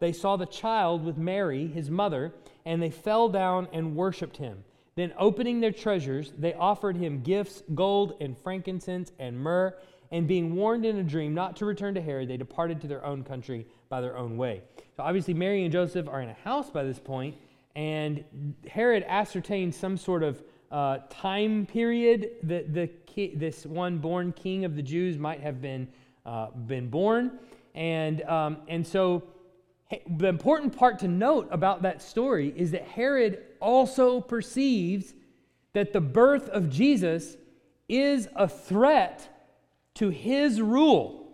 they saw the child with Mary, his mother, and they fell down and worshiped him. Then, opening their treasures, they offered him gifts gold and frankincense and myrrh. And being warned in a dream not to return to Herod, they departed to their own country by their own way. So, obviously, Mary and Joseph are in a house by this point, and Herod ascertains some sort of uh, time period that the this one born king of the Jews might have been, uh, been born. And, um, and so the important part to note about that story is that Herod also perceives that the birth of Jesus is a threat to his rule.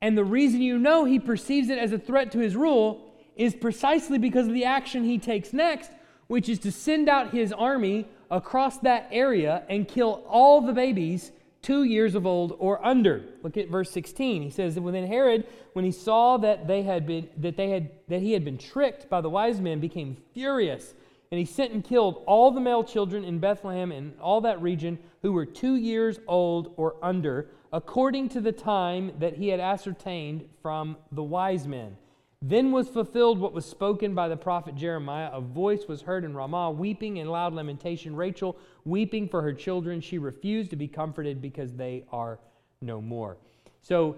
And the reason you know he perceives it as a threat to his rule is precisely because of the action he takes next, which is to send out his army across that area and kill all the babies two years of old or under. Look at verse 16. He says within Herod, when he saw that they had been that they had that he had been tricked by the wise men, became furious. And he sent and killed all the male children in Bethlehem and all that region who were two years old or under, according to the time that he had ascertained from the wise men. Then was fulfilled what was spoken by the prophet Jeremiah. A voice was heard in Ramah, weeping in loud lamentation. Rachel weeping for her children. She refused to be comforted because they are no more. So,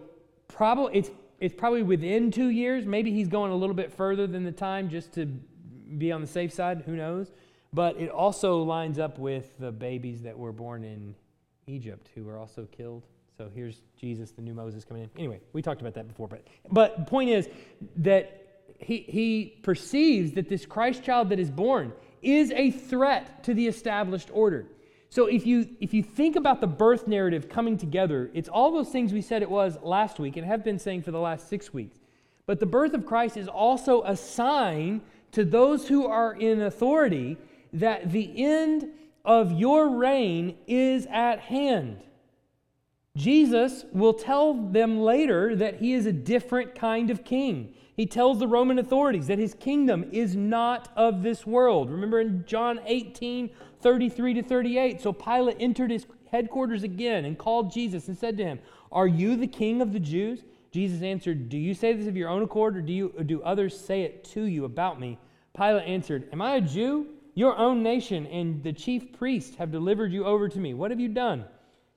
probably it's it's probably within two years. Maybe he's going a little bit further than the time just to be on the safe side. Who knows? But it also lines up with the babies that were born in Egypt who were also killed. So here's Jesus, the new Moses coming in. Anyway, we talked about that before, but but the point is that he he perceives that this Christ child that is born is a threat to the established order. So if you if you think about the birth narrative coming together, it's all those things we said it was last week and have been saying for the last 6 weeks. But the birth of Christ is also a sign to those who are in authority that the end of your reign is at hand. Jesus will tell them later that he is a different kind of king. He tells the Roman authorities that his kingdom is not of this world. Remember in John 18, 33 to 38. So Pilate entered his headquarters again and called Jesus and said to him, Are you the king of the Jews? Jesus answered, Do you say this of your own accord, or do, you, or do others say it to you about me? Pilate answered, Am I a Jew? Your own nation and the chief priests have delivered you over to me. What have you done?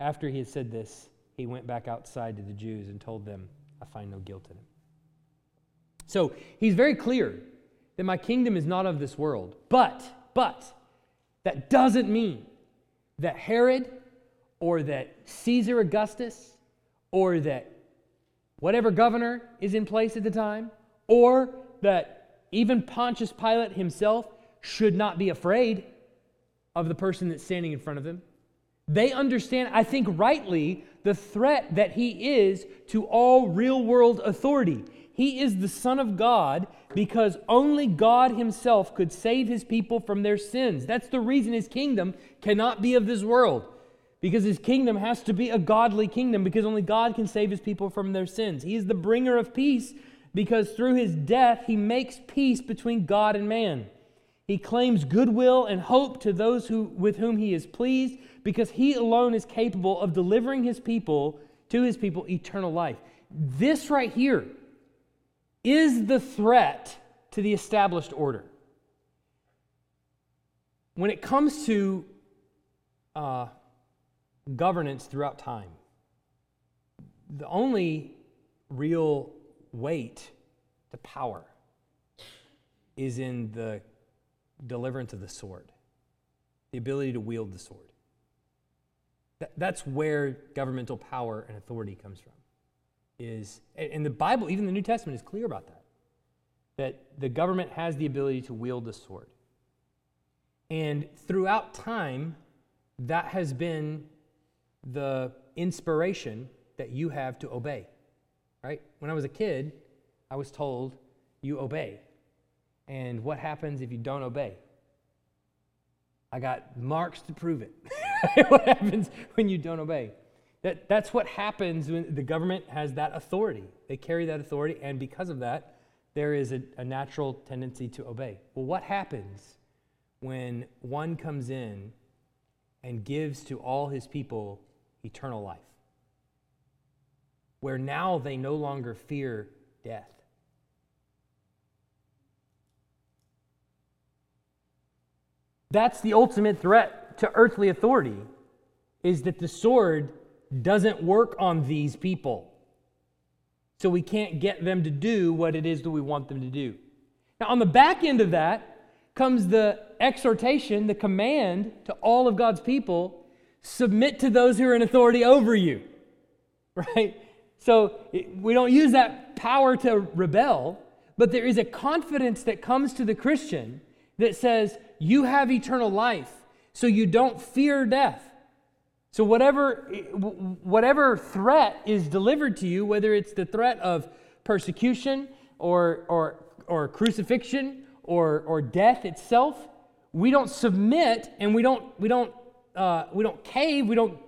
After he had said this, he went back outside to the Jews and told them, I find no guilt in him. So he's very clear that my kingdom is not of this world. But, but, that doesn't mean that Herod or that Caesar Augustus or that whatever governor is in place at the time or that even Pontius Pilate himself should not be afraid of the person that's standing in front of him. They understand, I think rightly, the threat that he is to all real world authority. He is the Son of God because only God Himself could save His people from their sins. That's the reason His kingdom cannot be of this world, because His kingdom has to be a godly kingdom, because only God can save His people from their sins. He is the bringer of peace because through His death He makes peace between God and man. He claims goodwill and hope to those who, with whom He is pleased because He alone is capable of delivering His people to His people eternal life. This right here is the threat to the established order. When it comes to uh, governance throughout time, the only real weight to power is in the deliverance of the sword, the ability to wield the sword. that's where governmental power and authority comes from is, and the Bible, even the New Testament, is clear about that, that the government has the ability to wield the sword. And throughout time, that has been the inspiration that you have to obey. Right? When I was a kid, I was told, you obey. And what happens if you don't obey? I got marks to prove it. what happens when you don't obey? That, that's what happens when the government has that authority. They carry that authority, and because of that, there is a, a natural tendency to obey. Well, what happens when one comes in and gives to all his people eternal life? Where now they no longer fear death. That's the ultimate threat to earthly authority is that the sword doesn't work on these people. So we can't get them to do what it is that we want them to do. Now, on the back end of that comes the exhortation, the command to all of God's people submit to those who are in authority over you. Right? So we don't use that power to rebel, but there is a confidence that comes to the Christian that says, You have eternal life, so you don't fear death. So, whatever, whatever threat is delivered to you, whether it's the threat of persecution or, or, or crucifixion or, or death itself, we don't submit and we don't, we, don't, uh, we don't cave, we don't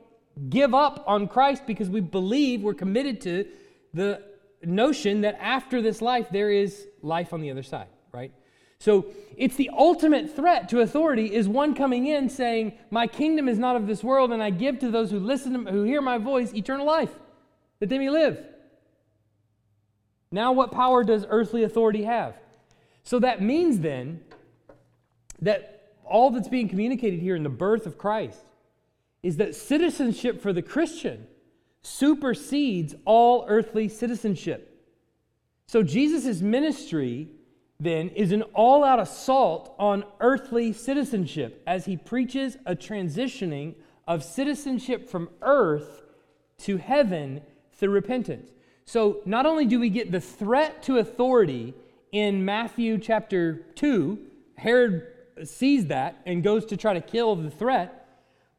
give up on Christ because we believe we're committed to the notion that after this life there is life on the other side, right? So it's the ultimate threat to authority is one coming in saying, "My kingdom is not of this world, and I give to those who listen, who hear my voice, eternal life, that they may live." Now, what power does earthly authority have? So that means then that all that's being communicated here in the birth of Christ is that citizenship for the Christian supersedes all earthly citizenship. So Jesus' ministry then, is an all out assault on earthly citizenship as he preaches a transitioning of citizenship from earth to heaven through repentance. So, not only do we get the threat to authority in Matthew chapter 2, Herod sees that and goes to try to kill the threat.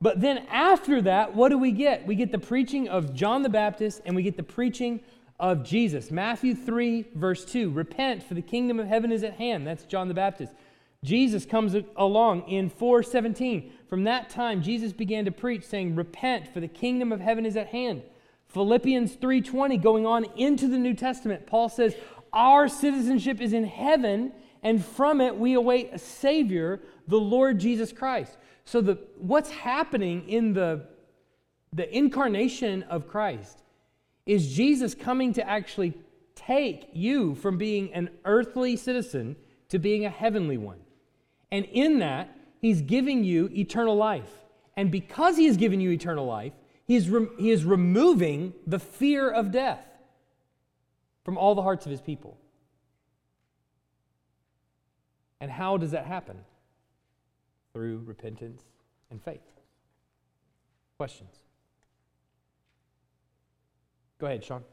But then after that, what do we get? We get the preaching of John the Baptist and we get the preaching of Jesus. Matthew 3, verse 2 Repent, for the kingdom of heaven is at hand. That's John the Baptist. Jesus comes along in 417. From that time, Jesus began to preach, saying, Repent, for the kingdom of heaven is at hand. Philippians 3:20 going on into the New Testament Paul says our citizenship is in heaven and from it we await a savior the Lord Jesus Christ. So the what's happening in the the incarnation of Christ is Jesus coming to actually take you from being an earthly citizen to being a heavenly one. And in that, he's giving you eternal life. And because he has given you eternal life, he is, re- he is removing the fear of death from all the hearts of his people. And how does that happen? Through repentance and faith. Questions? Go ahead, Sean.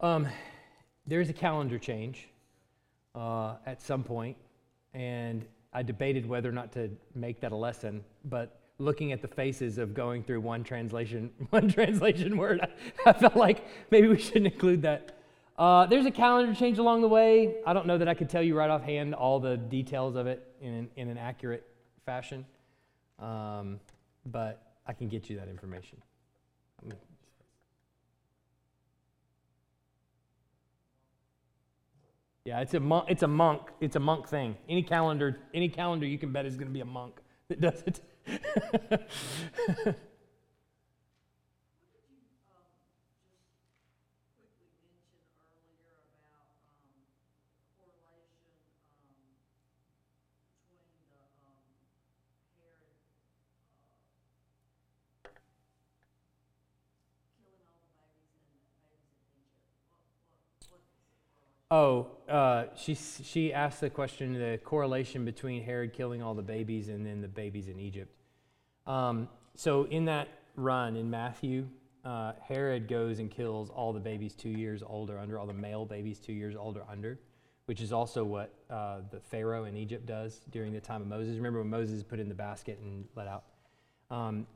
Um, there is a calendar change uh, at some point, and I debated whether or not to make that a lesson. But looking at the faces of going through one translation, one translation word, I, I felt like maybe we shouldn't include that. Uh, there's a calendar change along the way. I don't know that I could tell you right offhand all the details of it in an, in an accurate fashion, um, but I can get you that information. Yeah, it's a monk. It's a monk. It's a monk thing. Any calendar, any calendar you can bet is going to be a monk that does it. Oh, uh, she, she asked the question the correlation between Herod killing all the babies and then the babies in Egypt. Um, so, in that run in Matthew, uh, Herod goes and kills all the babies two years old or under, all the male babies two years old or under, which is also what uh, the Pharaoh in Egypt does during the time of Moses. Remember when Moses put in the basket and let out? Um,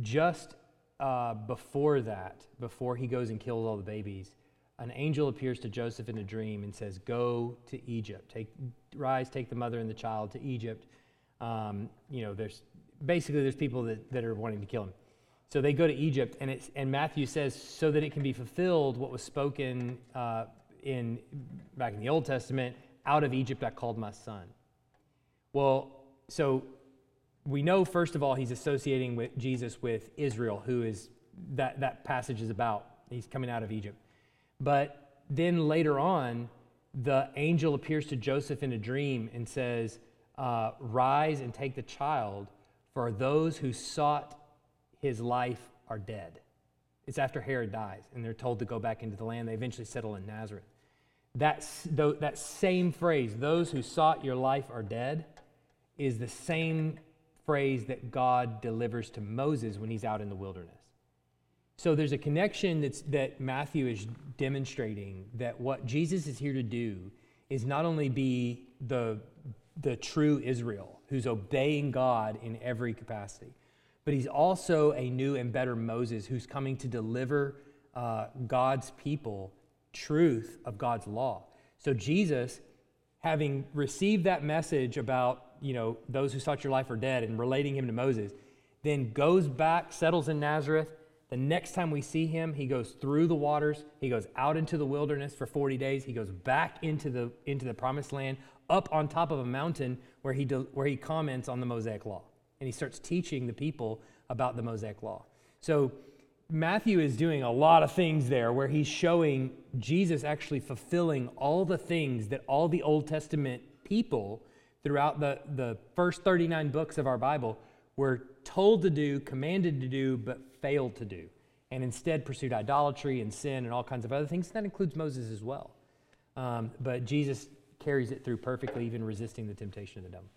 just uh, before that, before he goes and kills all the babies, an angel appears to Joseph in a dream and says, Go to Egypt. Take, rise, take the mother and the child to Egypt. Um, you know, there's basically there's people that, that are wanting to kill him. So they go to Egypt, and, it's, and Matthew says, so that it can be fulfilled what was spoken uh, in back in the Old Testament, out of Egypt I called my son. Well, so we know first of all he's associating with Jesus with Israel, who is that that passage is about. He's coming out of Egypt. But then later on, the angel appears to Joseph in a dream and says, uh, Rise and take the child, for those who sought his life are dead. It's after Herod dies, and they're told to go back into the land. They eventually settle in Nazareth. That's, that same phrase, those who sought your life are dead, is the same phrase that God delivers to Moses when he's out in the wilderness. So there's a connection that's, that Matthew is demonstrating that what Jesus is here to do is not only be the, the true Israel who's obeying God in every capacity, but he's also a new and better Moses who's coming to deliver uh, God's people truth of God's law. So Jesus, having received that message about you know those who sought your life are dead and relating him to Moses, then goes back, settles in Nazareth, the next time we see him, he goes through the waters, he goes out into the wilderness for 40 days, he goes back into the, into the promised land, up on top of a mountain where he, de, where he comments on the Mosaic Law. And he starts teaching the people about the Mosaic Law. So Matthew is doing a lot of things there where he's showing Jesus actually fulfilling all the things that all the Old Testament people throughout the, the first 39 books of our Bible were told to do, commanded to do, but failed to do, and instead pursued idolatry and sin and all kinds of other things. That includes Moses as well. Um, but Jesus carries it through perfectly, even resisting the temptation of the devil.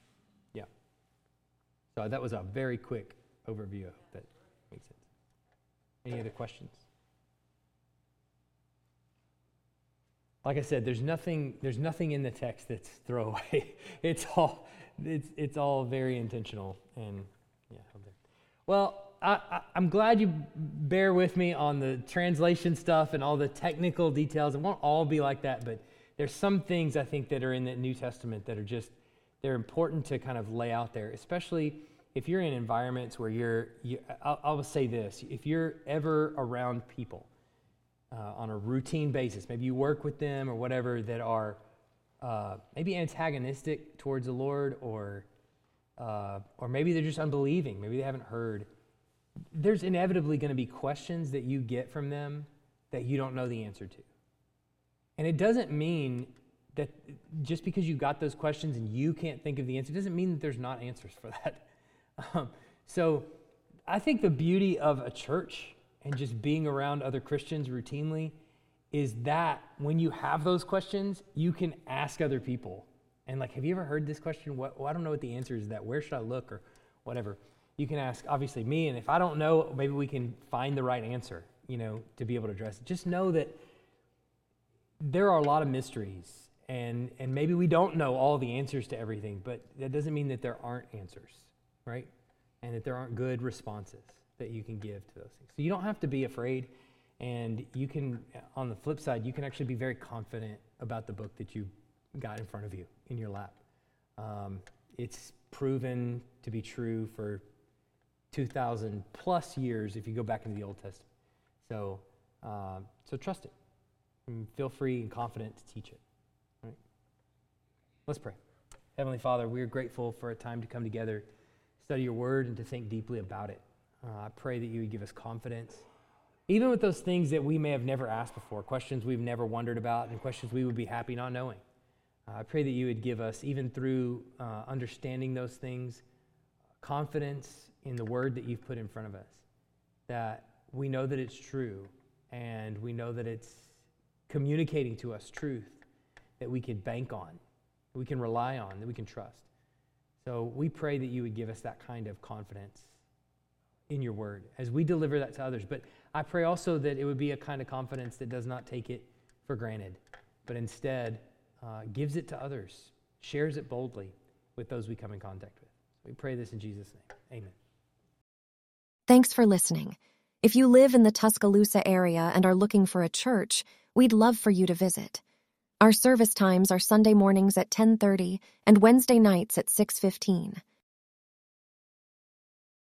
Yeah. So that was a very quick overview. That makes sense. Any other questions? Like I said, there's nothing, there's nothing in the text that's throwaway. It's all, it's, it's all very intentional and yeah. Well, I, am glad you bear with me on the translation stuff and all the technical details. It won't all be like that, but there's some things I think that are in the New Testament that are just they're important to kind of lay out there, especially if you're in environments where you're. You, I'll, I'll, say this: if you're ever around people uh, on a routine basis, maybe you work with them or whatever that are uh, maybe antagonistic towards the Lord or uh, or maybe they're just unbelieving. Maybe they haven't heard. There's inevitably going to be questions that you get from them that you don't know the answer to. And it doesn't mean that just because you got those questions and you can't think of the answer doesn't mean that there's not answers for that. Um, so I think the beauty of a church and just being around other Christians routinely is that when you have those questions, you can ask other people and like, have you ever heard this question? What, well, I don't know what the answer is that. Where should I look or whatever? You can ask, obviously, me. And if I don't know, maybe we can find the right answer, you know, to be able to address it. Just know that there are a lot of mysteries. And, and maybe we don't know all the answers to everything, but that doesn't mean that there aren't answers, right? And that there aren't good responses that you can give to those things. So you don't have to be afraid. And you can, on the flip side, you can actually be very confident about the book that you got in front of you in your lap. Um, it's proven to be true for 2,000 plus years if you go back into the Old Testament. So, uh, so trust it. And feel free and confident to teach it. Right? Let's pray. Heavenly Father, we are grateful for a time to come together, study your word, and to think deeply about it. Uh, I pray that you would give us confidence, even with those things that we may have never asked before, questions we've never wondered about, and questions we would be happy not knowing. Uh, I pray that you would give us, even through uh, understanding those things, confidence in the word that you've put in front of us, that we know that it's true and we know that it's communicating to us truth that we can bank on, that we can rely on, that we can trust. So we pray that you would give us that kind of confidence in your word as we deliver that to others. But I pray also that it would be a kind of confidence that does not take it for granted, but instead uh, gives it to others, shares it boldly with those we come in contact with. We pray this in Jesus' name. Amen. Thanks for listening. If you live in the Tuscaloosa area and are looking for a church, we'd love for you to visit. Our service times are Sunday mornings at 10:30 and Wednesday nights at 6:15.